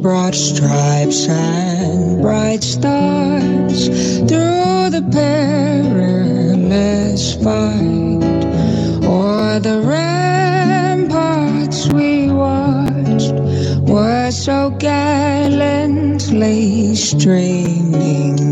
Broad stripes and bright stars through the perilous fight o'er the ramparts we watched were so gallantly streaming.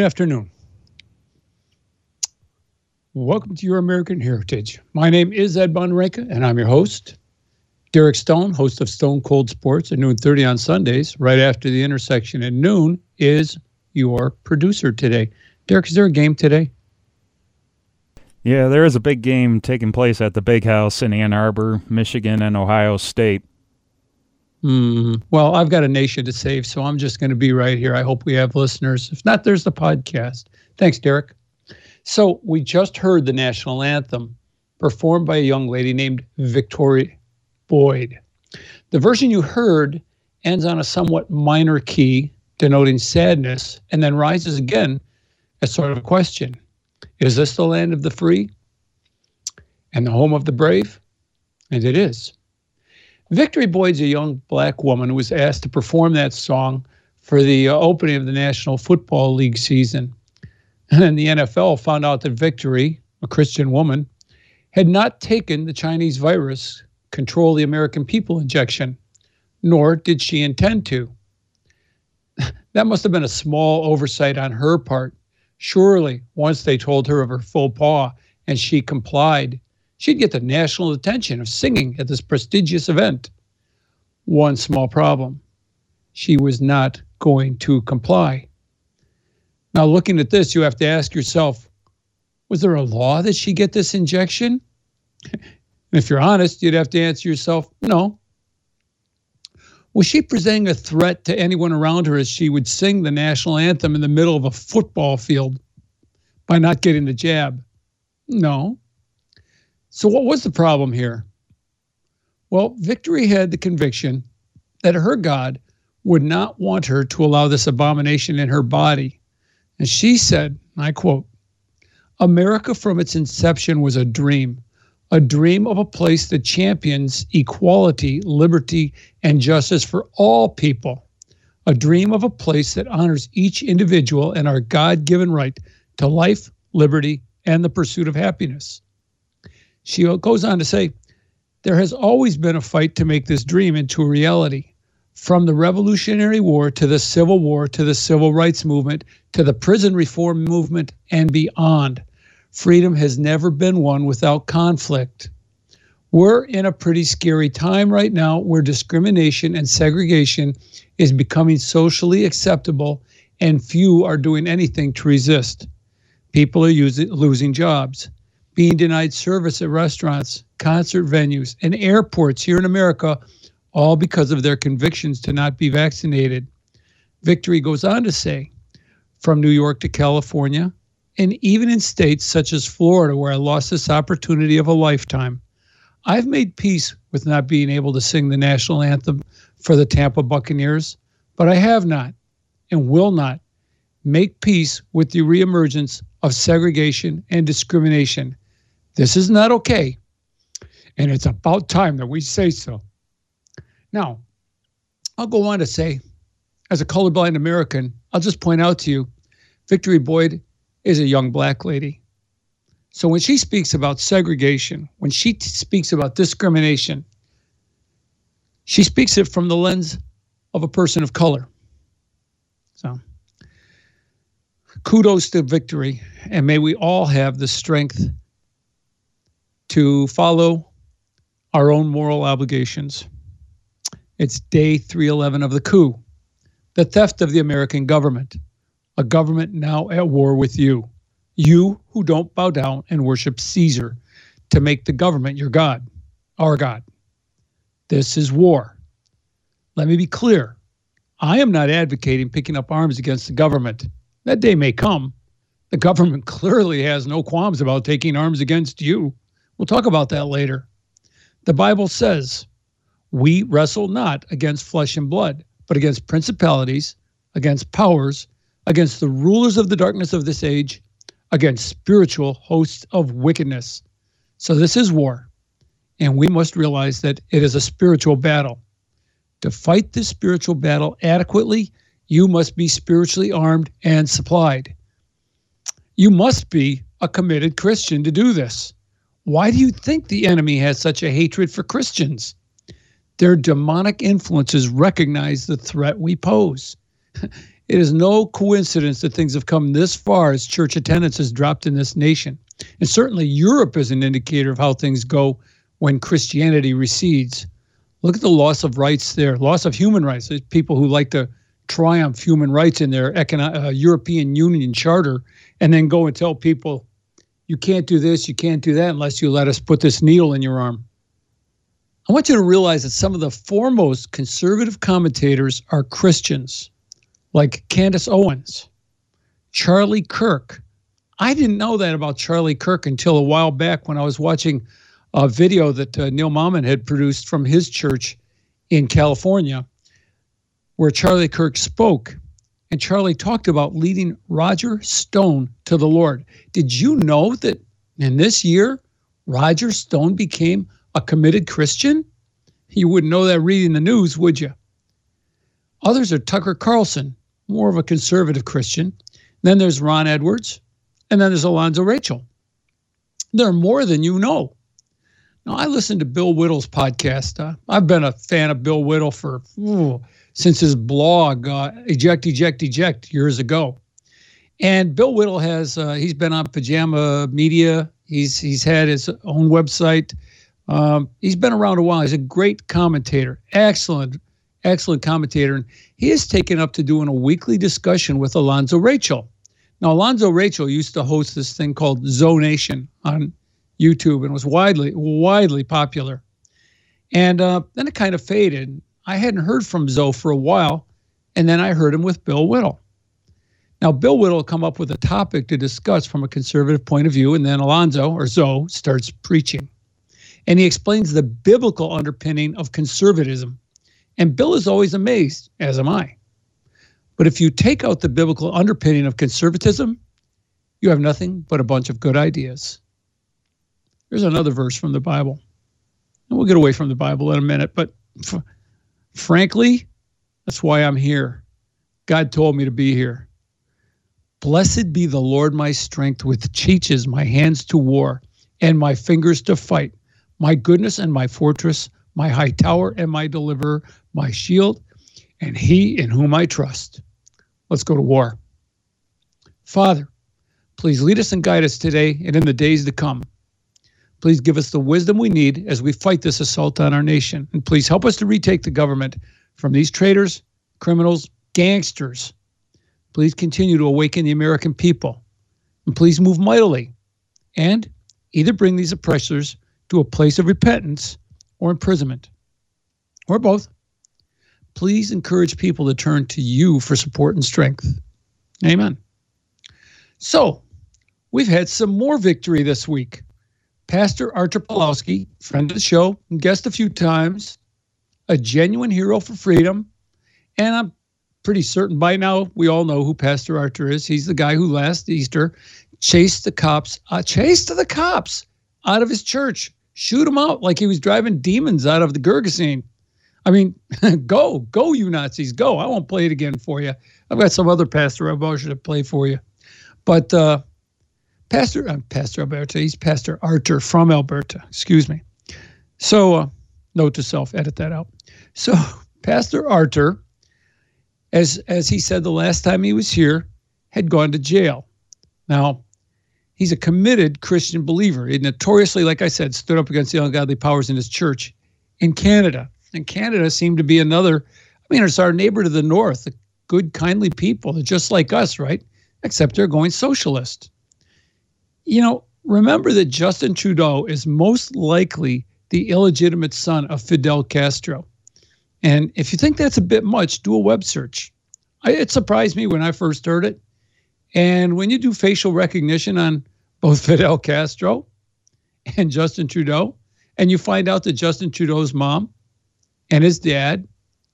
Good afternoon. Welcome to Your American Heritage. My name is Ed Bonreka, and I'm your host. Derek Stone, host of Stone Cold Sports at noon 30 on Sundays, right after the intersection at noon, is your producer today. Derek, is there a game today? Yeah, there is a big game taking place at the Big House in Ann Arbor, Michigan, and Ohio State. Hmm. Well, I've got a nation to save, so I'm just going to be right here. I hope we have listeners. If not, there's the podcast. Thanks, Derek. So, we just heard the national anthem performed by a young lady named Victory Boyd. The version you heard ends on a somewhat minor key, denoting sadness, and then rises again as sort of a question Is this the land of the free and the home of the brave? And it is. Victory Boyd's a young black woman who was asked to perform that song for the uh, opening of the National Football League season. And the NFL found out that Victory, a Christian woman, had not taken the Chinese virus control the American people injection, nor did she intend to. That must have been a small oversight on her part. Surely, once they told her of her faux pas and she complied, she'd get the national attention of singing at this prestigious event. One small problem she was not going to comply. Now, looking at this, you have to ask yourself was there a law that she get this injection? if you're honest, you'd have to answer yourself no. Was she presenting a threat to anyone around her as she would sing the national anthem in the middle of a football field by not getting the jab? No. So, what was the problem here? Well, Victory had the conviction that her God would not want her to allow this abomination in her body. And she said, I quote, America from its inception was a dream, a dream of a place that champions equality, liberty, and justice for all people, a dream of a place that honors each individual and our God given right to life, liberty, and the pursuit of happiness. She goes on to say, There has always been a fight to make this dream into a reality. From the Revolutionary War to the Civil War to the Civil Rights Movement to the prison reform movement and beyond, freedom has never been won without conflict. We're in a pretty scary time right now where discrimination and segregation is becoming socially acceptable and few are doing anything to resist. People are using, losing jobs, being denied service at restaurants, concert venues, and airports here in America, all because of their convictions to not be vaccinated. Victory goes on to say, from New York to California, and even in states such as Florida, where I lost this opportunity of a lifetime, I've made peace with not being able to sing the national anthem for the Tampa Buccaneers, but I have not and will not make peace with the reemergence of segregation and discrimination. This is not okay, and it's about time that we say so. Now, I'll go on to say, as a colorblind American, I'll just point out to you Victory Boyd is a young black lady. So when she speaks about segregation, when she t- speaks about discrimination, she speaks it from the lens of a person of color. So kudos to victory, and may we all have the strength to follow our own moral obligations. It's day 311 of the coup, the theft of the American government, a government now at war with you. You who don't bow down and worship Caesar to make the government your God, our God. This is war. Let me be clear. I am not advocating picking up arms against the government. That day may come. The government clearly has no qualms about taking arms against you. We'll talk about that later. The Bible says, We wrestle not against flesh and blood, but against principalities, against powers, against the rulers of the darkness of this age, against spiritual hosts of wickedness. So this is war. And we must realize that it is a spiritual battle. To fight this spiritual battle adequately, you must be spiritually armed and supplied. You must be a committed Christian to do this. Why do you think the enemy has such a hatred for Christians? Their demonic influences recognize the threat we pose. It is no coincidence that things have come this far as church attendance has dropped in this nation. And certainly Europe is an indicator of how things go when Christianity recedes. Look at the loss of rights there, loss of human rights. There's people who like to triumph human rights in their econo- uh, European Union charter and then go and tell people, you can't do this, you can't do that unless you let us put this needle in your arm. I want you to realize that some of the foremost conservative commentators are Christians like Candace Owens, Charlie Kirk. I didn't know that about Charlie Kirk until a while back when I was watching a video that uh, Neil Mammen had produced from his church in California, where Charlie Kirk spoke. And Charlie talked about leading Roger Stone to the Lord. Did you know that in this year, Roger Stone became a committed Christian? You wouldn't know that reading the news, would you? Others are Tucker Carlson, more of a conservative Christian. Then there's Ron Edwards, and then there's Alfonzo Rachel. There are more than you know. Now, I listened to Bill Whittle's podcast. Uh, I've been a fan of Bill Whittle for ooh, since his blog, uh, Eject, Eject, Eject, years ago. And Bill Whittle has uh, he's been on Pajama Media. He's he's had his own website. Um, he's been around a while. He's a great commentator, excellent excellent commentator, and he is taken up to doing a weekly discussion with Alfonzo Rachel. Now, Alfonzo Rachel used to host this thing called Zonation on YouTube and was widely widely popular. And uh, then it kind of faded. I hadn't heard from Zoe for a while, and then I heard him with Bill Whittle. Now, Bill Whittle come up with a topic to discuss from a conservative point of view, and then Alfonzo or Zoe starts preaching. And he explains the biblical underpinning of conservatism and Bill is always amazed, as am I. But if you take out the biblical underpinning of conservatism, you have nothing but a bunch of good ideas. Here's another verse from the Bible. And we'll get away from the Bible in a minute, but f- frankly, that's why I'm here. God told me to be here. Blessed be the Lord my strength, with teaches my hands to war and my fingers to fight, my goodness and my fortress, my high tower and my deliverer, my shield, and he in whom I trust. Let's go to war. Father, please lead us and guide us today and in the days to come. Please give us the wisdom we need as we fight this assault on our nation. And please help us to retake the government from these traitors, criminals, gangsters. Please continue to awaken the American people. And please move mightily and either bring these oppressors to a place of repentance or imprisonment, or both. Please encourage people to turn to you for support and strength. Amen. So, we've had some more victory this week. Pastor Artur Pawlowski, friend of the show, guest a few times, a genuine hero for freedom. And I'm pretty certain by now we all know who Pastor Artur is. He's the guy who last Easter chased the cops, uh, chased the cops out of his church, shoot him out like he was driving demons out of the Gergesene. I mean, go, go, you Nazis, go. I won't play it again for you. I've got some other pastor I should play for you. But uh, Pastor uh, Pastor Alberta. He's Pastor Artur from Alberta. Excuse me. So, uh, note to self: edit that out. So, Pastor Artur, as as he said the last time he was here, had gone to jail. Now, he's a committed Christian believer. He notoriously, like I said, stood up against the ungodly powers in his church in Canada. And Canada seemed to be another. I mean, it's our neighbor to the north. The good, kindly people. They're just like us, right? Except they're going socialist you know, remember that Justin Trudeau is most likely the illegitimate son of Fidel Castro. And if you think that's a bit much, do a web search. I, it surprised me when I first heard it. And when you do facial recognition on both Fidel Castro and Justin Trudeau, and you find out that Justin Trudeau's mom and his dad,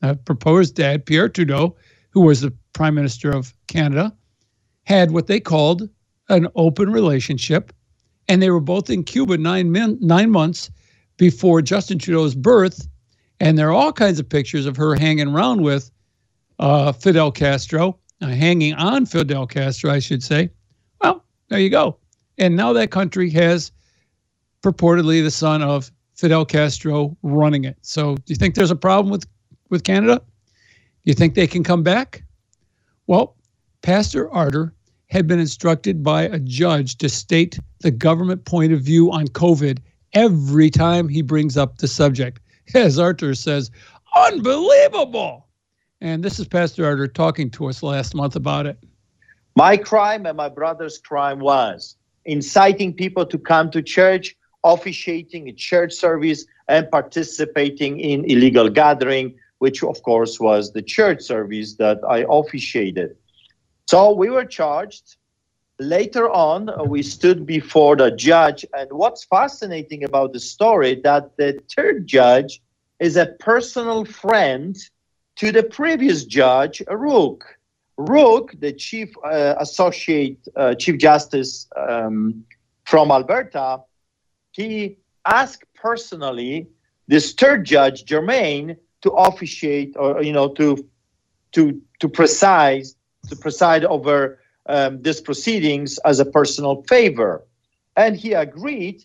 uh, proposed dad, Pierre Trudeau, who was the Prime Minister of Canada, had what they called an open relationship, and they were both in Cuba nine min, nine months before Justin Trudeau's birth. And there are all kinds of pictures of her hanging around with uh, Fidel Castro, uh, hanging on Fidel Castro, I should say. Well, there you go. And now that country has purportedly the son of Fidel Castro running it. So, do you think there's a problem with with Canada? Do you think they can come back? Well, Pastor Artur had been instructed by a judge to state the government point of view on COVID every time he brings up the subject. As Artur says, unbelievable. And this is Pastor Artur talking to us last month about it. My crime and my brother's crime was inciting people to come to church, officiating a church service, and participating in illegal gathering, which of course was the church service that I officiated. So we were charged. Later on, we stood before the judge, and what's fascinating about the story that the third judge is a personal friend to the previous judge, Rooke. Rooke, the chief uh, associate uh, chief justice um, from Alberta, he asked personally this third judge, Germain, to officiate or you know to to to preside to preside over um, these proceedings as a personal favor. And he agreed.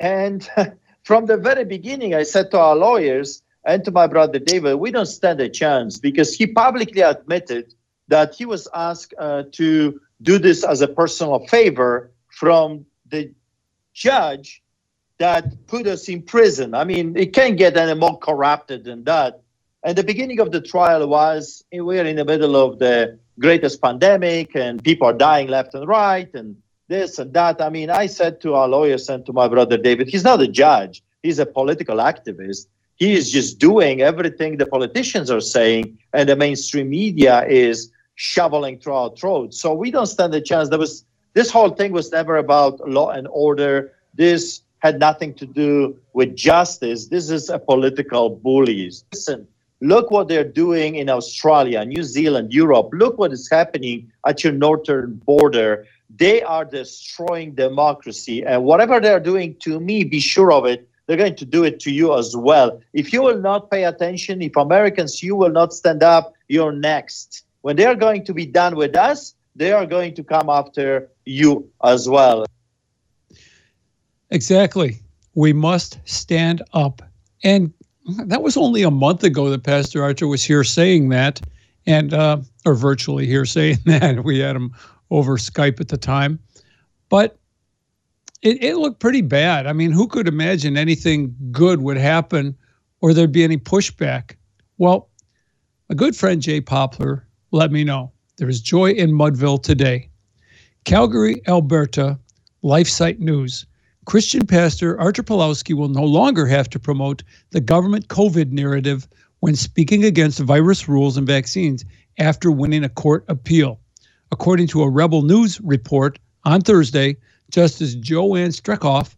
And from the very beginning, I said to our lawyers and to my brother David, we don't stand a chance because he publicly admitted that he was asked uh, to do this as a personal favor from the judge that put us in prison. I mean, it can't get any more corrupted than that. And the beginning of the trial was we're in the middle of the greatest pandemic and people are dying left and right and this and that. I mean, I said to our lawyers and to my brother David, he's not a judge, he's a political activist. He is just doing everything the politicians are saying, and the mainstream media is shoveling through our throats. So we don't stand a chance. There was this whole thing was never about law and order. This had nothing to do with justice. This is a political bullies. Listen, Look what they're doing in Australia, New Zealand, Europe. Look what is happening at your northern border. They are destroying democracy. And whatever they're doing to me, be sure of it, they're going to do it to you as well. If you will not pay attention, if Americans, you will not stand up, you're next. When they're going to be done with us, they are going to come after you as well. Exactly. We must stand up. And that was only a month ago that Pastor Artur was here saying that, and uh, or virtually here saying that. We had him over Skype at the time, but it, it looked pretty bad. I mean, who could imagine anything good would happen or there'd be any pushback? Well, a good friend, Jay Poplar, let me know. There is joy in Mudville today. Calgary, Alberta, LifeSite News. Christian pastor Artur Pawlowski will no longer have to promote the government COVID narrative when speaking against virus rules and vaccines after winning a court appeal. According to a Rebel News report on Thursday, Justice Joanne Strekaf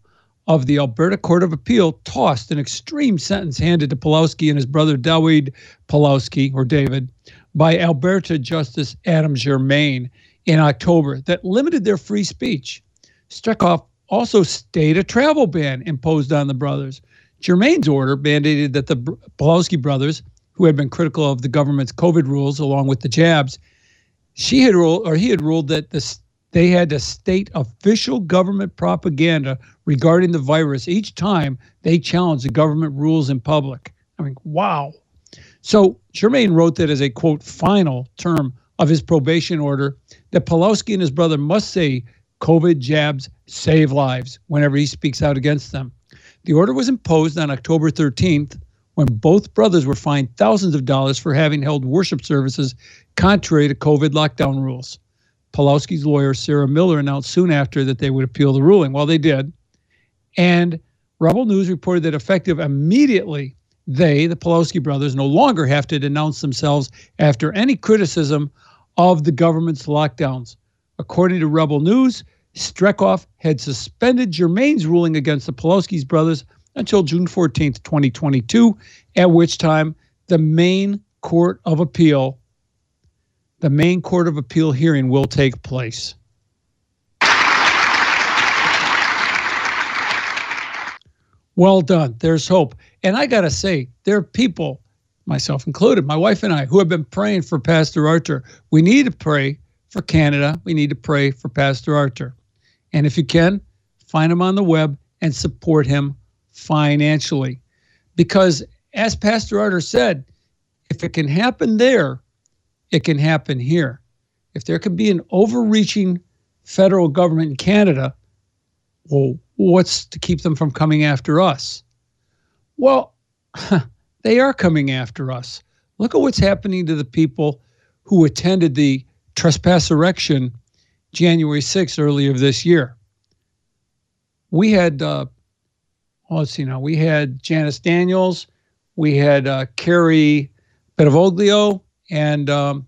of the Alberta Court of Appeal tossed an extreme sentence handed to Pawlowski and his brother Dawid Pawlowski, or David, by Alberta Justice Adam Germain in October that limited their free speech. Strekaf also stayed a travel ban imposed on the brothers. Germain's order mandated that the Pawlowski brothers, who had been critical of the government's COVID rules along with the jabs, she had ruled or he had ruled that the they had to state official government propaganda regarding the virus each time they challenged the government rules in public. I mean, wow. So Germain wrote that as a quote final term of his probation order that Pawlowski and his brother must say COVID jabs save lives whenever he speaks out against them. The order was imposed on October 13th when both brothers were fined thousands of dollars for having held worship services contrary to COVID lockdown rules. Pawlowski's lawyer, Sarah Miller, announced soon after that they would appeal the ruling. Well, they did. And Rebel News reported that effective immediately, they, the Pawlowski brothers, no longer have to denounce themselves after any criticism of the government's lockdowns. According to Rebel News, Strekaf had suspended Germain's ruling against the Pawlowski's brothers until June 14, 2022, at which time the Maine Court of Appeal the main Court of Appeal hearing will take place. Well done. There's hope. And I got to say, there are people, myself included, my wife and I, who have been praying for Pastor Artur. We need to pray for Canada. We need to pray for Pastor Artur. And if you can, find him on the web and support him financially. Because as Pastor Artur said, if it can happen there, it can happen here. If there could be an overreaching federal government in Canada, well, what's to keep them from coming after us? Well, they are coming after us. Look at what's happening to the people who attended the trespass-erection January 6th earlier this year. We had, uh, well, let's see now, we had Janice Daniels, we had uh, Carrie Bentivoglio, and um,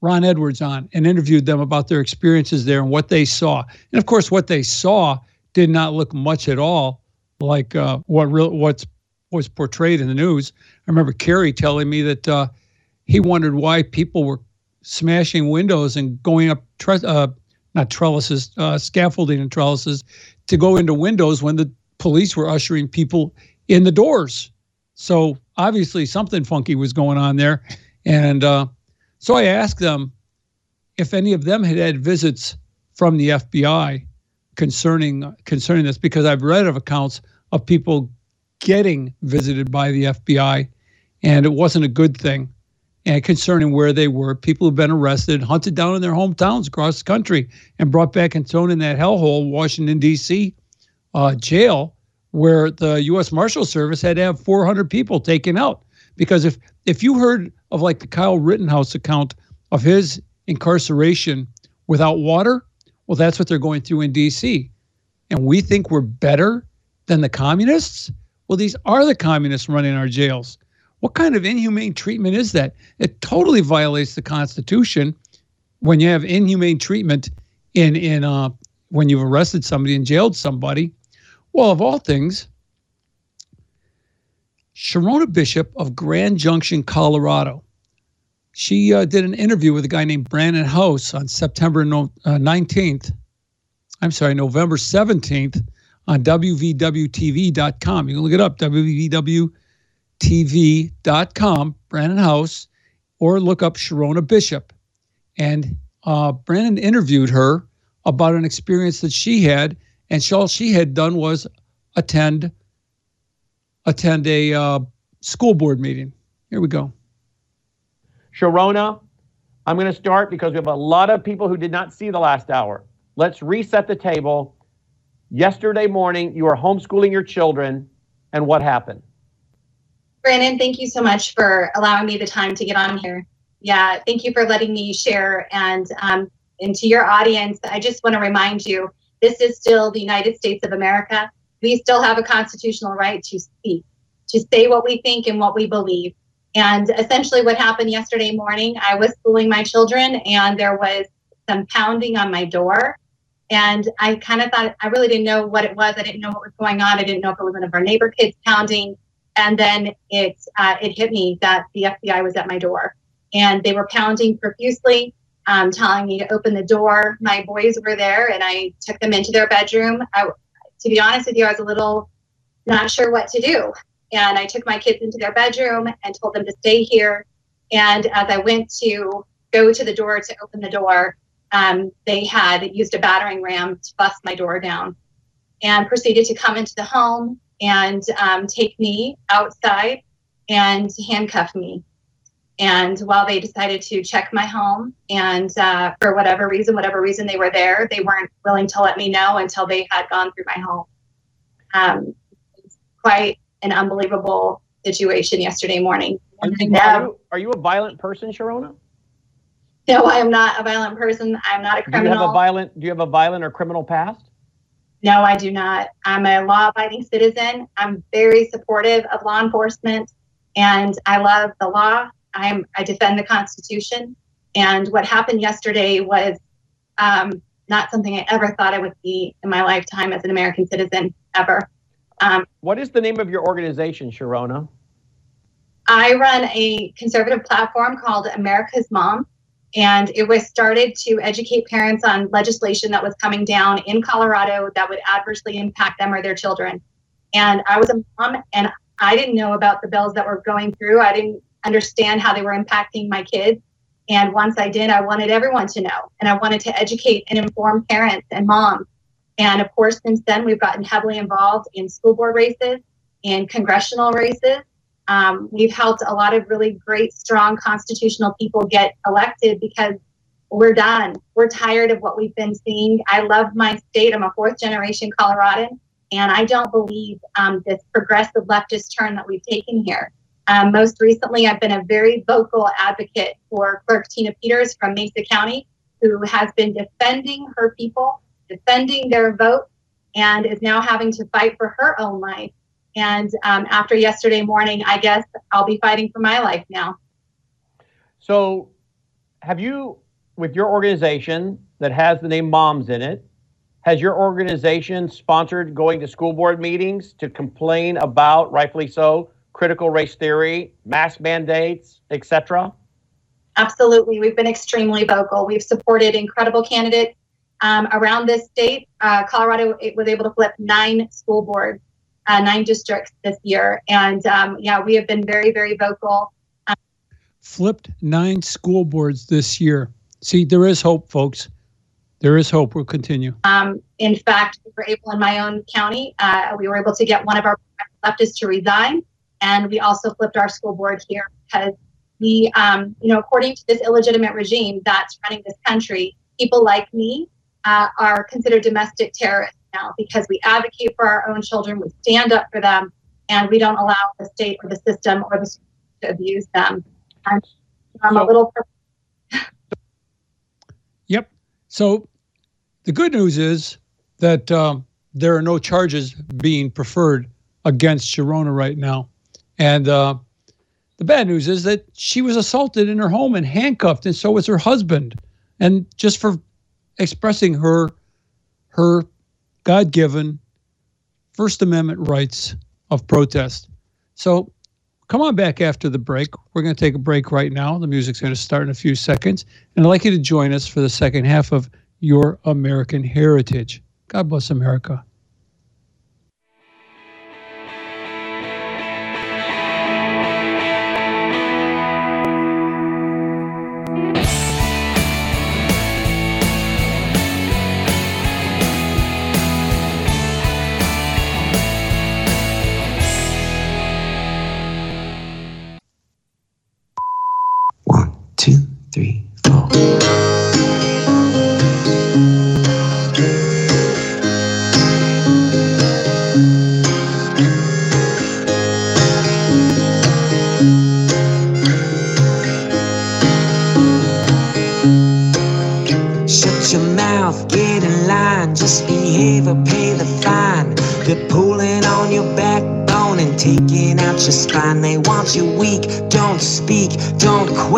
Ron Edwards on and interviewed them about their experiences there and what they saw. And of course, what they saw did not look much at all like uh, what real what's was portrayed in the news. I remember Kerry telling me that uh, he wondered why people were smashing windows and going up tre- uh, not trellises, uh, scaffolding and trellises to go into windows when the police were ushering people in the doors. So obviously something funky was going on there. And uh, so I asked them if any of them had had visits from the FBI concerning concerning this because I've read of accounts of people getting visited by the FBI and it wasn't a good thing and concerning where they were people have been arrested hunted down in their hometowns across the country and brought back and thrown in that hellhole Washington D.C. Uh, jail where the U.S. Marshal Service had to have 400 people taken out because if if you heard of like the Kyle Rittenhouse account of his incarceration without water, well, that's what they're going through in DC. And we think we're better than the communists? Well, these are the communists running our jails. What kind of inhumane treatment is that? It totally violates the Constitution when you have inhumane treatment in in uh, when you've arrested somebody and jailed somebody. Well, of all things, Sherronna Bishop of Grand Junction, Colorado. She uh, did an interview with a guy named Brannon Howse on September no, uh, 19th. I'm sorry, November 17th on WVWTV.com. You can look it up, WVWTV.com, Brannon Howse, or look up Sherronna Bishop. And uh, Brannon interviewed her about an experience that she had, and all she had done was attend attend a uh, school board meeting. Here we go. Sherronna, I'm going to start because we have a lot of people who did not see the last hour. Let's reset the table. Yesterday morning, you were homeschooling your children, and what happened? Brannon, thank you so much for allowing me the time to get on here. Yeah, thank you for letting me share. And um, and to your audience, I just want to remind you, this is still the United States of America. We still have a constitutional right to speak, to say what we think and what we believe. And essentially, what happened yesterday morning, I was schooling my children, and there was some pounding on my door. And I kind of thought, I really didn't know what it was. I didn't know what was going on. I didn't know if it was one of our neighbor kids pounding. And then it, uh, it hit me that the FBI was at my door. And they were pounding profusely, um, telling me to open the door. My boys were there, and I took them into their bedroom. I, to be honest with you, I was a little not sure what to do. And I took my kids into their bedroom and told them to stay here. And as I went to go to the door to open the door, um, they had used a battering ram to bust my door down and proceeded to come into the home and um, take me outside and handcuff me. And while they decided to check my home, and uh, for whatever reason, whatever reason they were there, they weren't willing to let me know until they had gone through my home. Um, quite an unbelievable situation yesterday morning. Are you, are you, are you a violent person, Sherronna? No, I am not a violent person. I'm not a criminal. Do you have a violent? Do you have a violent or criminal past? No, I do not. I'm a law-abiding citizen. I'm very supportive of law enforcement, and I love the law. I'm I defend the Constitution. And what happened yesterday was um, not something I ever thought I would see in my lifetime as an American citizen ever. Um, what is the name of your organization, Sherronna? I run a conservative platform called America's Mom, and it was started to educate parents on legislation that was coming down in Colorado that would adversely impact them or their children. And I was a mom, and I didn't know about the bills that were going through. I didn't understand how they were impacting my kids. And once I did, I wanted everyone to know, and I wanted to educate and inform parents and moms. And of course, since then, we've gotten heavily involved in school board races and congressional races um, we've helped a lot of really great, strong constitutional people get elected because we're done. We're tired of what we've been seeing. I love my state. I'm a fourth generation Coloradan, and I don't believe um, this progressive leftist turn that we've taken here. Um, most recently, I've been a very vocal advocate for Clerk Tina Peters from Mesa County, who has been defending her people, defending their vote, and is now having to fight for her own life and um, after yesterday morning, I guess I'll be fighting for my life now. So, have you, with your organization that has the name Moms in it, has your organization sponsored going to school board meetings to complain about, rightfully so, critical race theory, mask mandates, etc.? Absolutely. We've been extremely vocal. We've supported incredible candidates um, around this state. Uh, Colorado was able to flip nine school boards uh, nine districts this year. And um, yeah, we have been very, very vocal. Um, Flipped nine school boards this year. See, there is hope, folks. There is hope. We'll continue. Um, in fact, we were able in my own county, uh, we were able to get one of our leftists to resign. And we also flipped our school board here because we, um, you know, according to this illegitimate regime that's running this country, people like me uh, are considered domestic terrorists now because we advocate for our own children, we stand up for them, and we don't allow the state or the system or the to abuse them. I'm, I'm so, a little. yep. So the good news is that um, there are no charges being preferred against Sherronna right now. And uh, the bad news is that she was assaulted in her home and handcuffed, and so was her husband. And just for expressing her her God given First Amendment rights of protest. So come on back after the break. We're going to take a break right now. The music's going to start in a few seconds. And I'd like you to join us for the second half of Your American Heritage. God bless America.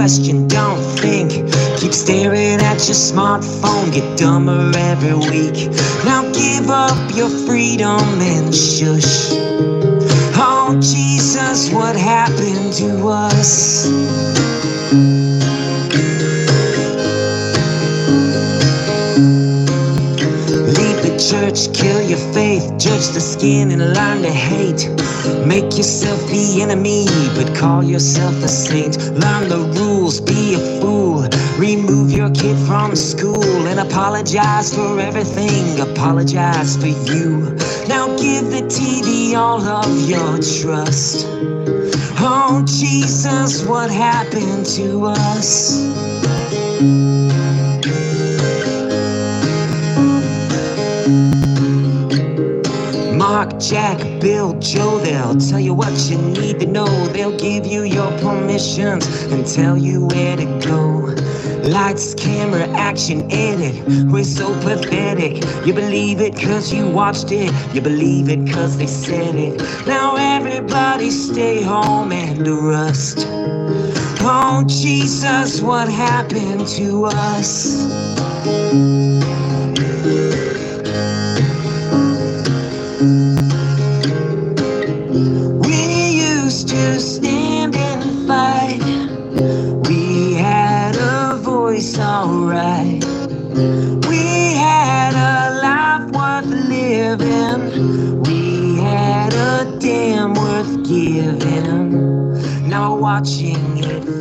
Question, don't think. Keep staring at your smartphone, get dumber every week. Now give up your freedom and shush. Oh, Jesus, what happened to us? Leave the church, kill your faith, judge the skin and learn to hate. Make yourself the enemy, but call yourself a saint. Learn the rules, school and apologize for everything. Apologize for you. Now give the TV all of your trust. Oh, Jesus, what happened to us? Mark, Jack, Bill, Joe, they'll tell you what you need to know. They'll give you your permissions and tell you where to go. Lights, camera, action, edit. We're so pathetic. You believe it cause you watched it. You believe it cause they said it. Now everybody stay home and rust. Oh, Jesus, what happened to us?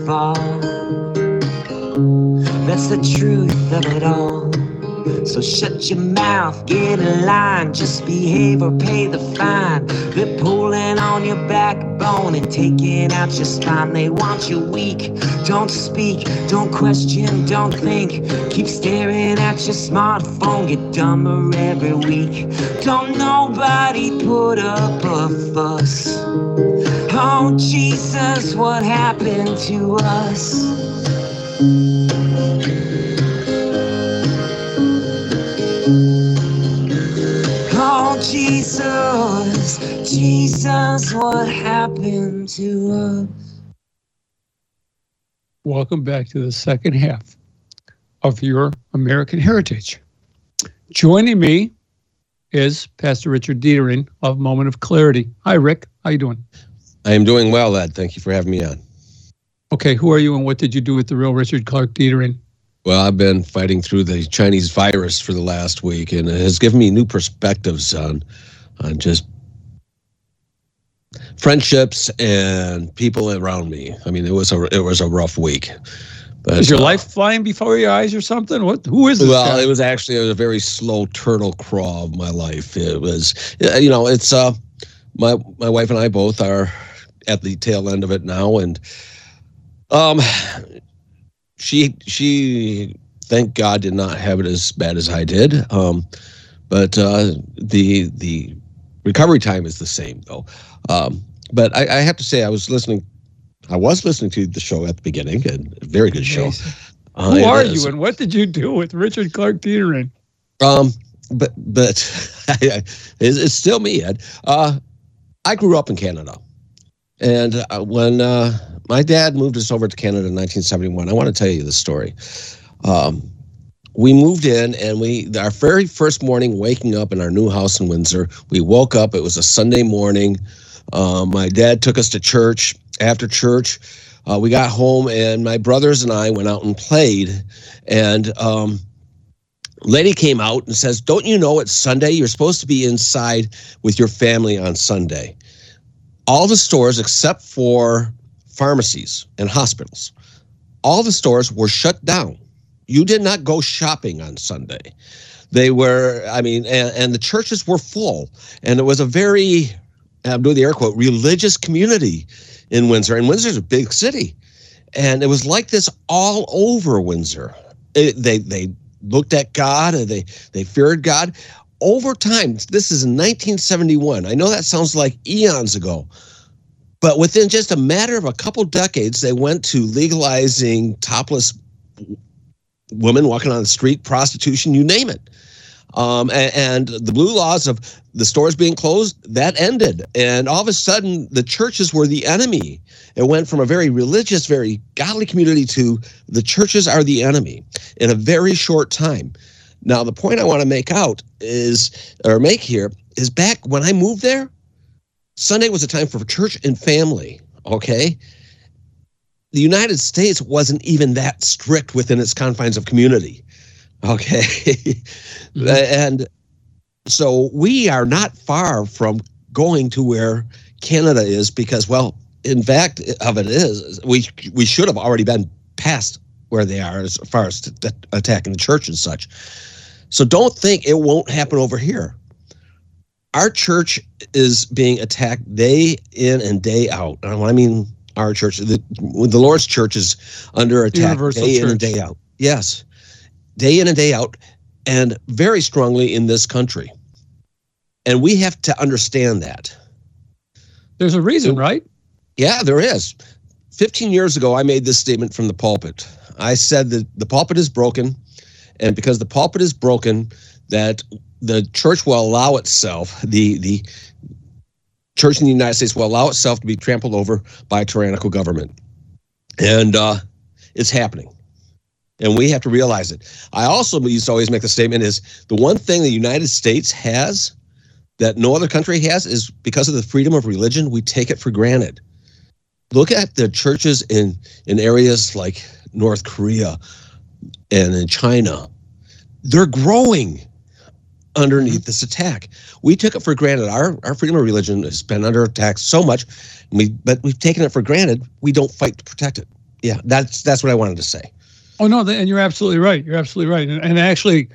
Fall. That's the truth of it all. So shut your mouth, get in line, just behave or pay the fine. They're pulling on your backbone and taking out your spine. They want you weak. Don't speak, don't question, don't think. Keep staring at your smartphone, get dumber every week. Don't nobody put up a fuss. Oh, Jesus, what happened to us? Jesus, Jesus, what happened to us? Welcome back to the second half of your American Heritage. Joining me is Pastor Richard Dietering of Moment of Clarity. Hi, Rick. How you doing? I am doing well, Ed. Thank you for having me on. Okay, who are you and what did you do with the real Richard Clark Dietering? Well, I've been fighting through the Chinese virus for the last week, and it has given me new perspectives on, on just friendships and people around me. I mean, it was a it was a rough week. But, Is your uh, life flying before your eyes or something? What? Who is this Well, guy? it was actually a very slow turtle crawl of my life. It was, you know, it's uh, my my wife and I both are at the tail end of it now, and um, she she thank God did not have it as bad as I did. Um, but uh, the the recovery time is the same though. Um, but I, I have to say, I was listening. I was listening to the show at the beginning, and a very good show. Uh, Who are you and what did you do with Richard Clark Dietering? Um, but but it's, it's still me, Ed. Uh, I grew up in Canada, and uh, when uh, my dad moved us over to Canada in 1971, I want to tell you the story. Um, we moved in, and we our very first morning waking up in our new house in Windsor. We woke up. It was a Sunday morning. Um, my dad took us to church. After church, uh, we got home, and my brothers and I went out and played. And um, lady came out and says, "Don't you know it's Sunday? You're supposed to be inside with your family on Sunday." All the stores except for pharmacies and hospitals, all the stores were shut down. You did not go shopping on Sunday. They were, I mean, and, and the churches were full, and it was a very, I'm doing the air quote, religious community in Windsor. And Windsor's a big city, and it was like this all over Windsor. It, they they looked at God and they they feared God. Over time, this is 1971. I know that sounds like eons ago, but within just a matter of a couple decades, they went to legalizing topless women walking on the street, prostitution, you name it. Um, and, and the blue laws of the stores being closed that ended, and all of a sudden the churches were the enemy. It went from a very religious, very godly community to the churches are the enemy in a very short time. Now, the point I want to make out is, or make here, is back when I moved there, Sunday was a time for church and family. Okay. The United States wasn't even that strict within its confines of community. Okay. mm-hmm. And so we are not far from going to where Canada is because, well, in fact, of it is we we should have already been past where they are as far as attacking the church and such. So don't think it won't happen over here. Our church is being attacked day in and day out. And I mean our church, the, the Lord's church is under attack Universal day church. in and day out. Yes, day in and day out, and very strongly in this country. And we have to understand that. There's a reason, right? Yeah, there is. 15 years ago, I made this statement from the pulpit. I said that the pulpit is broken and because the pulpit is broken, that the church will allow itself the the church in the United States will allow itself to be trampled over by a tyrannical government, and uh, it's happening. And we have to realize it. I also used to always make the statement is the one thing the United States has that no other country has is because of the freedom of religion, we take it for granted. Look at the churches in, in areas like North Korea, and in China, they're growing underneath this attack. We took it for granted. Our our freedom of religion has been under attack so much, we but we've taken it for granted. We don't fight to protect it. Yeah, that's that's what I wanted to say. Oh no, and you're absolutely right. You're absolutely right. And, and actually,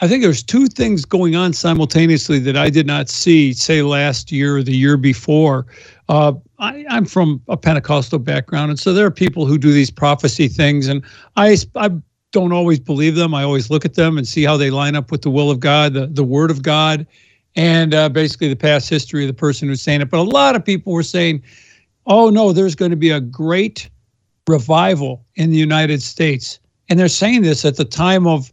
I think there's two things going on simultaneously that I did not see, say last year or the year before. Uh, I, am from a Pentecostal background, and so there are people who do these prophecy things, and I I don't always believe them. I always look at them and see how they line up with the will of God, the, the word of God, and uh, basically the past history of the person who's saying it. But a lot of people were saying, oh, no, there's going to be a great revival in the United States. And they're saying this at the time of,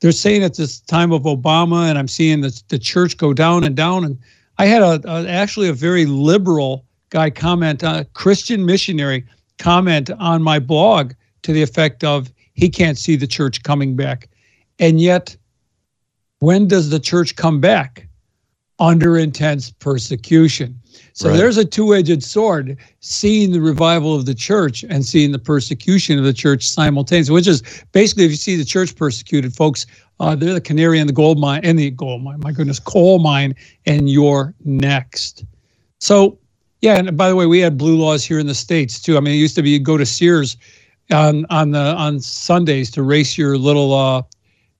they're saying at this time of Obama, and I'm seeing the, the church go down and down. And I had a, a actually a very liberal guy comment, a Christian missionary comment on my blog to the effect of, he can't see the church coming back. And yet, when does the church come back? Under intense persecution. So right. there's a two edged sword seeing the revival of the church and seeing the persecution of the church simultaneously, which is basically if you see the church persecuted, folks, uh, they're the canary in the gold mine, in the gold mine, my goodness, coal mine, and you're next. So, yeah, and by the way, we had blue laws here in the States too. I mean, it used to be you go to Sears on on the on Sundays to race your little uh,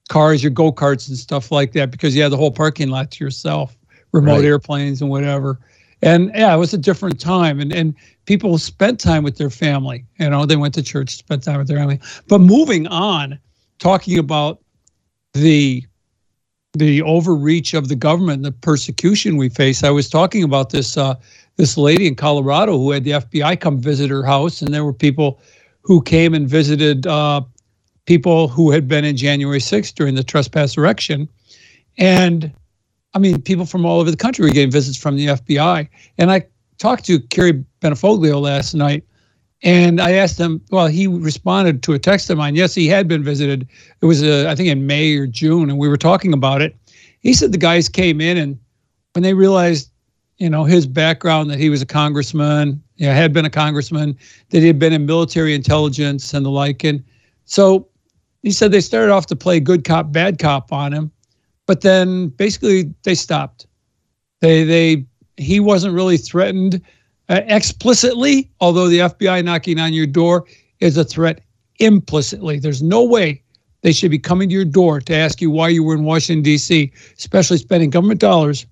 cars, your go karts and stuff like that because you had the whole parking lot to yourself, remote right. airplanes and whatever. And yeah, it was a different time, and and people spent time with their family. You know, they went to church, spent time with their family. But moving on, talking about the the overreach of the government, the persecution we face. I was talking about this uh, this lady in Colorado who had the FBI come visit her house, and there were people who came and visited uh, people who had been in January 6th during the trespass erection. And I mean, people from all over the country were getting visits from the FBI. And I talked to Kerry Bentivolio last night, and I asked him, well, he responded to a text of mine. Yes, he had been visited. It was, uh, I think, in May or June, and we were talking about it. He said the guys came in, and when they realized, you know, his background, that he was a congressman, yeah, had been a congressman, that he had been in military intelligence and the like. And so he said they started off to play good cop, bad cop on him, but then basically they stopped. They they he wasn't really threatened uh, explicitly, although the FBI knocking on your door is a threat implicitly. There's no way they should be coming to your door to ask you why you were in Washington D.C., especially spending government dollars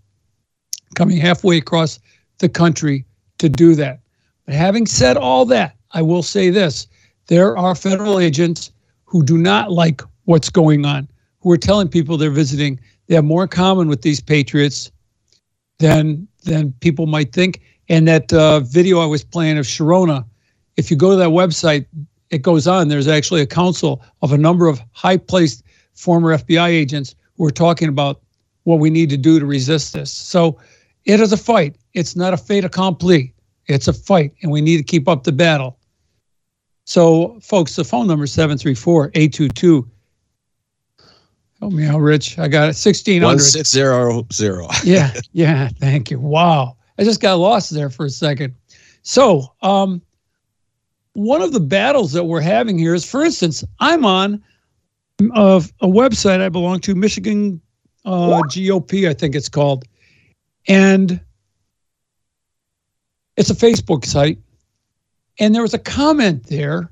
coming halfway across the country to do that. But having said all that, I will say this there are federal agents who do not like what's going on, who are telling people they're visiting they have more in common with these patriots than than people might think. And that uh, video I was playing of Sherronna, if you go to that website, it goes on. There's actually a council of a number of high placed former FBI agents who are talking about what we need to do to resist this. So it is a fight. It's not a fait accompli. It's a fight, and we need to keep up the battle. So, folks, the phone number is 734 822. Help me out, Rich. I got it. 1600. 1600. yeah, yeah. Thank you. Wow. I just got lost there for a second. So, um, one of the battles that we're having here is, for instance, I'm on uh, a website I belong to, Michigan uh, GOP, I think it's called, and it's a Facebook site. And there was a comment there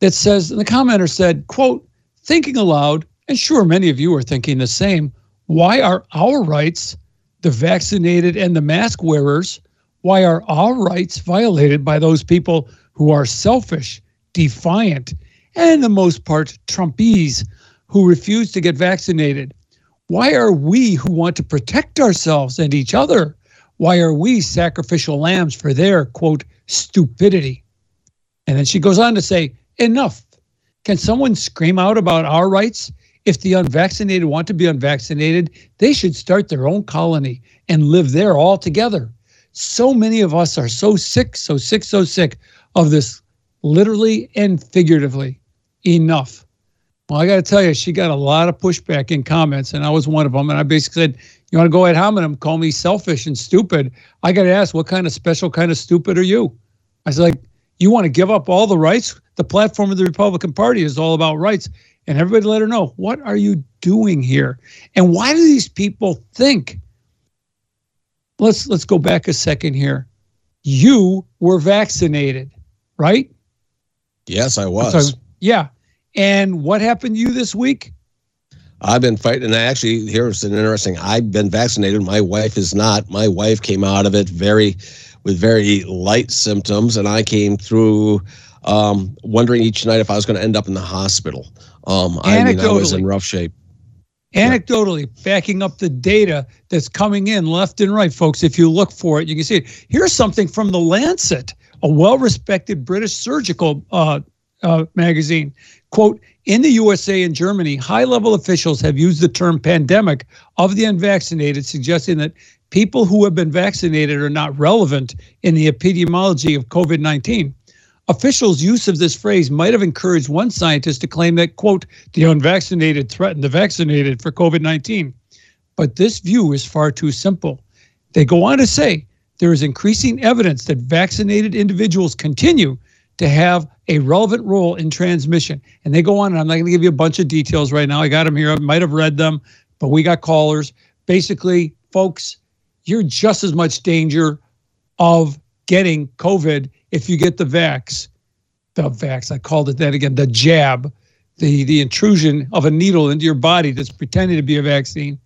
that says, and the commenter said, quote, thinking aloud, and sure, many of you are thinking the same. Why are our rights, the vaccinated and the mask wearers, why are our rights violated by those people who are selfish, defiant, and the most part, Trumpies who refuse to get vaccinated? Why are we who want to protect ourselves and each other? Why are we sacrificial lambs for their quote stupidity? And then she goes on to say, enough. Can someone scream out about our rights? If the unvaccinated want to be unvaccinated, they should start their own colony and live there all together. So many of us are so sick, so sick, so sick of this literally and figuratively. Enough. Well, I got to tell you, she got a lot of pushback in comments, and I was one of them. And I basically said, You want to go ad hominem, call me selfish and stupid. I got to ask, what kind of special kind of stupid are you? I was like, You want to give up all the rights? The platform of the Republican Party is all about rights and everybody let her know what are you doing here and why do these people think let's let's go back a second here you were vaccinated right yes i was so, yeah and what happened to you this week I've been fighting, and actually, here's an interesting. I've been vaccinated. My wife is not. My wife came out of it very, with very light symptoms, and I came through um, wondering each night if I was going to end up in the hospital. Um, I mean, I was in rough shape. Anecdotally, backing up the data that's coming in left and right, folks. If you look for it, you can see it. Here's something from the Lancet, a well-respected British surgical uh, uh, magazine. Quote: In the USA and Germany, high-level officials have used the term "pandemic" of the unvaccinated, suggesting that people who have been vaccinated are not relevant in the epidemiology of COVID-19. Officials' use of this phrase might have encouraged one scientist to claim that, quote, the unvaccinated threaten the vaccinated for COVID 19. But this view is far too simple. They go on to say there is increasing evidence that vaccinated individuals continue to have a relevant role in transmission. And they go on, and I'm not going to give you a bunch of details right now. I got them here. I might have read them, but we got callers. Basically, folks, you're just as much danger of getting COVID if you get the vax, the vax, I called it that again, the jab, the the intrusion of a needle into your body that's pretending to be a vaccine.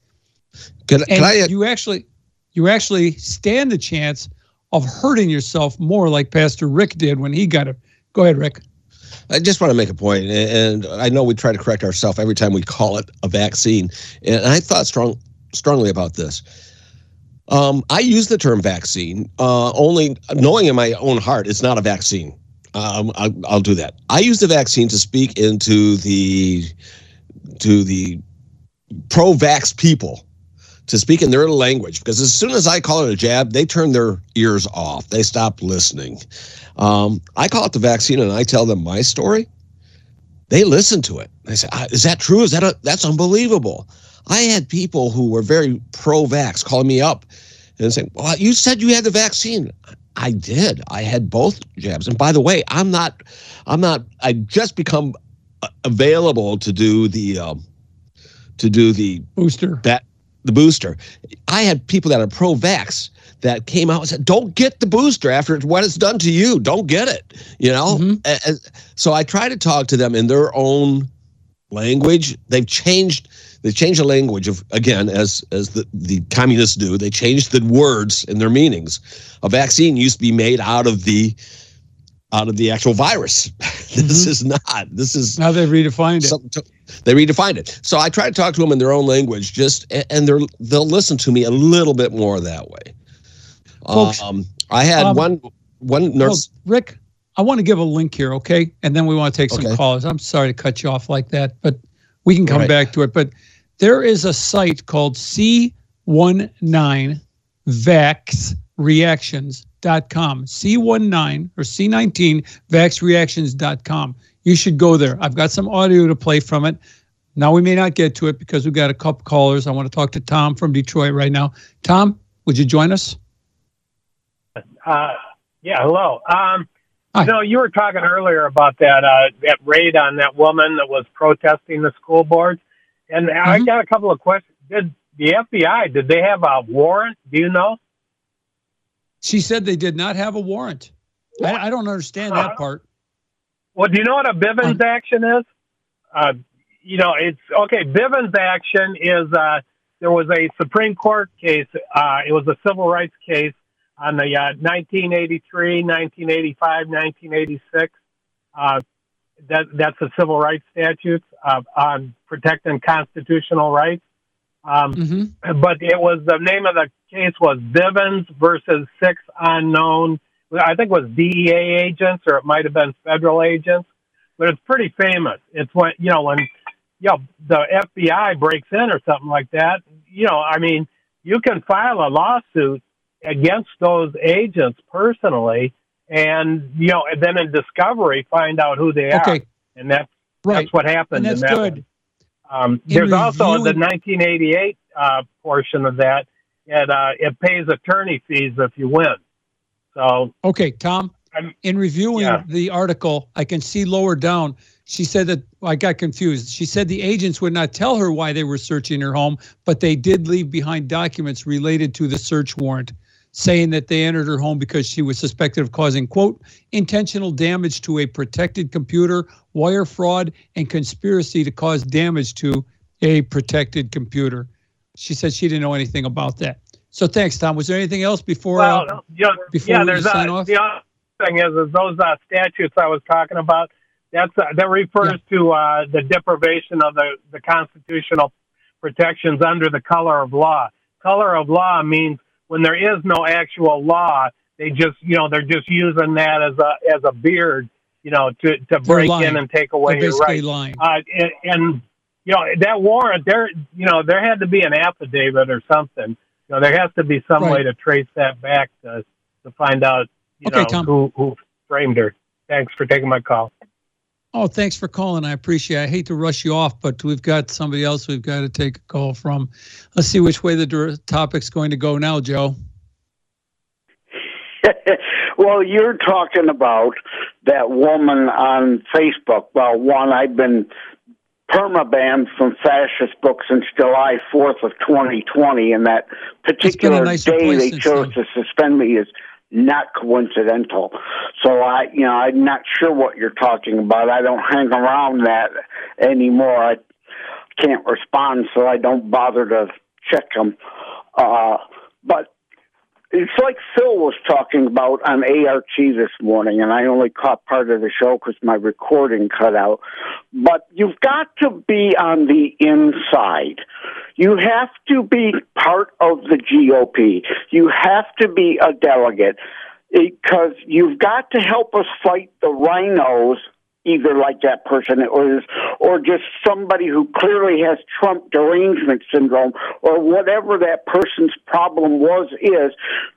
Can, I, you actually you actually stand the chance of hurting yourself more like Pastor Rick did when he got it. Go ahead, Rick. I just want to make a point, and I know we try to correct ourselves every time we call it a vaccine, and I thought strong strongly about this. Um, I use the term vaccine uh, only knowing in my own heart it's not a vaccine. Um, I, I'll do that. I use the vaccine to speak into the to the pro-vax people to speak in their language because as soon as I call it a jab, they turn their ears off. They stop listening. Um, I call it the vaccine and I tell them my story. They listen to it. They say, "Is that true? Is that a, that's unbelievable?" I had people who were very pro-vax calling me up and saying, "Well, you said you had the vaccine." I did. I had both jabs. And by the way, I'm not. I'm not. I just become available to do the um, to do the booster. That the booster. I had people that are pro-vax that came out and said, "Don't get the booster after what it's done to you. Don't get it." You know. Mm-hmm. And so I try to talk to them in their own language. They've changed they changed the language of again as as the, the communists do. They changed the words and their meanings. A vaccine used to be made out of the out of the actual virus. Mm-hmm. this is not this is now they've redefined it. they redefined it. So i try to talk to them in their own language just and they're they'll listen to me a little bit more that way. Folks, um i had um, one one nurse well, rick i want to give a link here okay? And then we want to take some okay. calls i'm sorry to cut you off like that but we can come right. back to it. But There is a site called C19vaxreactions.com. C19 or C19 vaxreactions.com. You should go there. I've got some audio to play from it. Now we may not get to it because we've got a couple callers. I want to talk to Tom from Detroit right now. Tom, would you join us? Uh, yeah, hello. Um, Hi. you know, you were talking earlier about that uh, that raid on that woman that was protesting the school boards, and I Mhm. got a couple of questions. Did the FBI did they have a warrant? Do you know? She said they did not have a warrant. I, I don't understand Uh-huh. that part. Well, do you know what a Bivens action is? Uh, you know, it's okay. Bivens action is uh, there was a Supreme Court case. Uh, it was a civil rights case on the uh, 1983, 1985, 1986. Uh, that that's the civil rights statutes uh, on protecting constitutional rights. Um, hmm but it was the name of the case was Bivens versus six unknown. I think it was DEA agents or it might have been federal agents, but it's pretty famous. It's when you know when you know the FBI breaks in or something like that. You know, I mean, you can file a lawsuit against those agents personally, and you know, and then in discovery find out who they are, and that's right. that's what happened. And that's in that good. one. Um, there's also the 1988 uh, portion of that. It uh, it pays attorney fees if you win. So Okay, Tom, I'm- in reviewing Yeah. the article, I can see lower down, she said that I got confused. She said the agents would not tell her why they were searching her home, but they did leave behind documents related to the search warrant, saying that they entered her home because she was suspected of causing, quote, intentional damage to a protected computer, wire fraud, and conspiracy to cause damage to a protected computer. She said she didn't know anything about that. So thanks, Tom. Was there anything else before? uh, well, you know, before yeah. we There's sign a, off? the other thing is, is those uh, statutes I was talking about. That's uh, that refers to uh, the deprivation of the the constitutional protections under the color of law. Color of law means when there is no actual law, they just you know they're just using that as a as a beard, you know, to to break in and take away your rights. lying. Uh, and, and you know that warrant, there, you know, there had to be an affidavit or something. You know, there has to be some Right. way to trace that back to to find out, you Okay, know, Tom. who who framed her. Thanks for taking my call. Oh, thanks for calling. I appreciate it. I hate to rush you off, but we've got somebody else we've got to take a call from. Let's see which way the topic's going to go now, Joe. well, you're talking about that woman on Facebook. Well, one, I've been permabanned from fascist books since July 4th of 2020, and that particular nicer day they chose to suspend me is not coincidental. So I, you know, I'm not sure what you're talking about. I don't hang around that anymore. I can't respond, so I don't bother to check them. Uh, but it's like Phil was talking about on ART this morning, and I only caught part of the show because my recording cut out. But you've got to be on the inside. You have to be part of the GOP. You have to be a delegate because you've got to help us fight the RINOs either like that person or or just somebody who clearly has Trump derangement syndrome or whatever that person's problem was is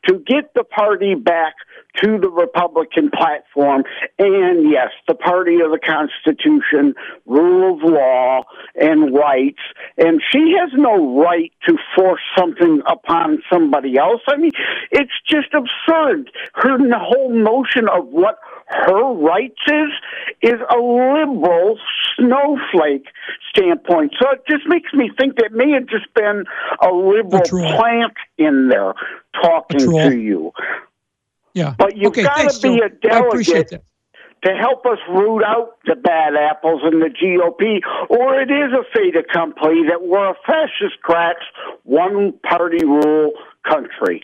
to get the party back to the Republican platform and yes, the party of the Constitution, rule of law and rights. And she has no right to force something upon somebody else. I mean, it's just absurd. Her whole notion of what her rights is is a liberal snowflake standpoint. So it just makes me think that may have just been a liberal Patrol. plant in there talking to you. Yeah. But you've okay, got to be a delegate to help us root out the bad apples in the GOP, or it is a fait accompli that we're a fascist cracks, one party rule country.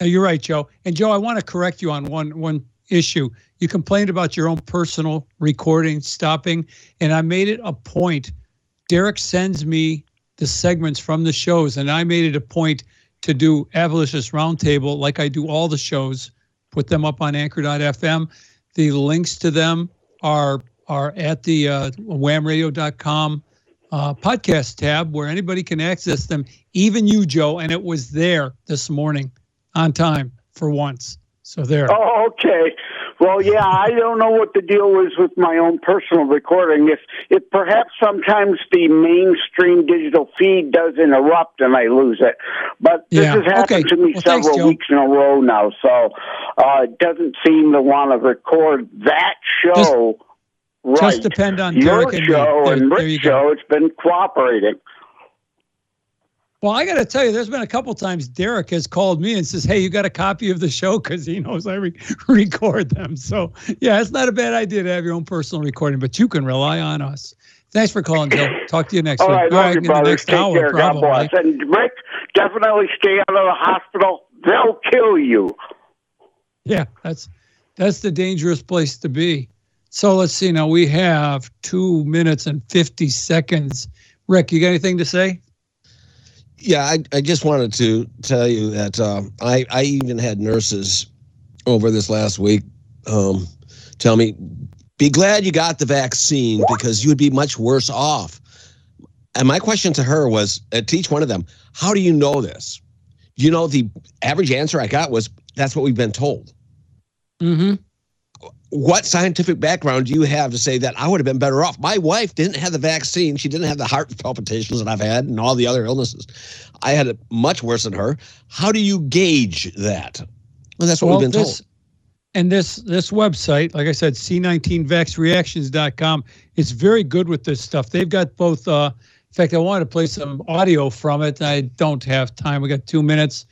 You're right, Joe. And Joe, I want to correct you on one one issue. You complained about your own personal recording stopping, and I made it a point. Derek sends me the segments from the shows, and I made it a point to do Abolitionist Roundtable like I do all the shows, put them up on anchor.fm. The links to them are are at the uh, waamradio.com uh, podcast tab where anybody can access them, even you, Joe. And it was there this morning on time for once. So there. Oh, okay. Well, yeah, I don't know what the deal is with my own personal recording. If if perhaps sometimes the mainstream digital feed does interrupt and I lose it, but this Yeah, has happened okay. to me Well, several Joe. weeks in a row now, so uh, it doesn't seem to want to record that show. right. Just depend on Your Derek and me. show There- and Rick's show. It's been cooperating. Well, I got to tell you, there's been a couple times Derek has called me and says, "Hey, you got a copy of the show?" Because he knows I re- record them. So yeah, it's not a bad idea to have your own personal recording, but you can rely on us. Thanks for calling, Joe. Talk to you next All week. right, All love you, in the next Take hour, care. God probably. bless. And Rick, definitely stay out of the hospital. They'll kill you. Yeah, that's that's the dangerous place to be. So let's see. Now we have two minutes and fifty seconds. Rick, you got anything to say? Yeah, I, I just wanted to tell you that uh, I, I even had nurses over this last week um, tell me, be glad you got the vaccine because you would be much worse off. And my question to her was, uh, to each one of them, how do you know this? You know, the average answer I got was, that's what we've been told. Mm-hmm. What scientific background do you have to say that I would have been better off? My wife didn't have the vaccine. She didn't have the heart palpitations that I've had and all the other illnesses. I had it much worse than her. How do you gauge that? Well, that's what well, we've been this, told. And this this website, like I said, c19vaxreactions.com, is very good with this stuff. They've got both. Uh, in fact, I wanted to play some audio from it. I don't have time. We got two minutes,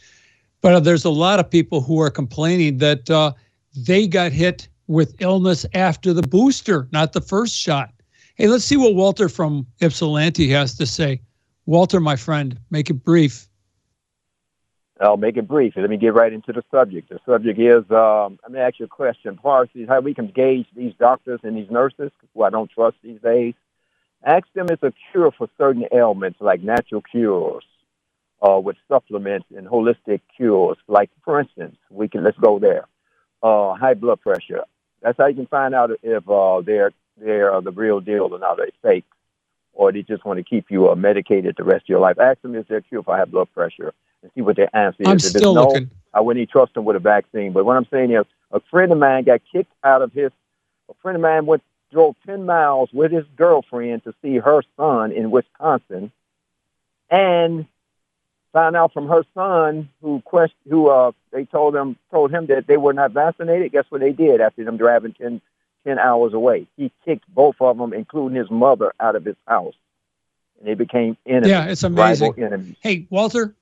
but uh, there's a lot of people who are complaining that uh, they got hit with illness after the booster, not the first shot. Hey, let's see what Walter from Ypsilanti has to say. Walter, my friend, make it brief. I'll make it brief. Let me get right into the subject. The subject is, um, I'm going to ask you a question. Parsi, how we can gauge these doctors and these nurses, who I don't trust these days. Ask them it's a cure for certain ailments, like natural cures, uh, with supplements and holistic cures. Like, for instance, we can let's go there. Uh, high blood pressure. That's how you can find out if uh, they're they're uh, the real deal or not. They're fake, or they just want to keep you uh, medicated the rest of your life. Ask them is there a cure for high blood pressure and see what their answer is. I'm If it's still no, looking. I wouldn't trust them with a vaccine. But what I'm saying is, a friend of mine got kicked out of his. A friend of mine went drove ten miles with his girlfriend to see her son in Wisconsin, and found out from her son who question who uh they told him told him that they were not vaccinated. Guess what they did after them driving 10, 10 hours away? He kicked both of them, including his mother, out of his house, and they became enemies. Yeah, it's amazing. enemies. Hey, Walter,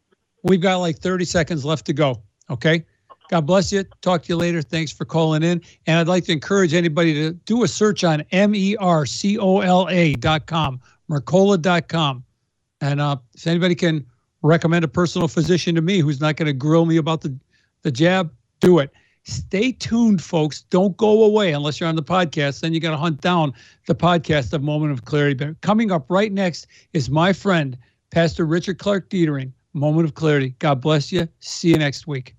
we've got like 30 seconds left to go. Okay. God bless you. Talk to you later. Thanks for calling in. And I'd like to encourage anybody to do a search on M E R C O L A dot com, Mercola dot com. And uh, if anybody can recommend a personal physician to me who's not going to grill me about the, the jab, do it. Stay tuned, folks. Don't go away unless you're on the podcast. Then you got to hunt down the podcast of Moment of Clarity. But coming up right next is my friend, Pastor Richard Clark Dietering, Moment of Clarity. God bless you. See you next week.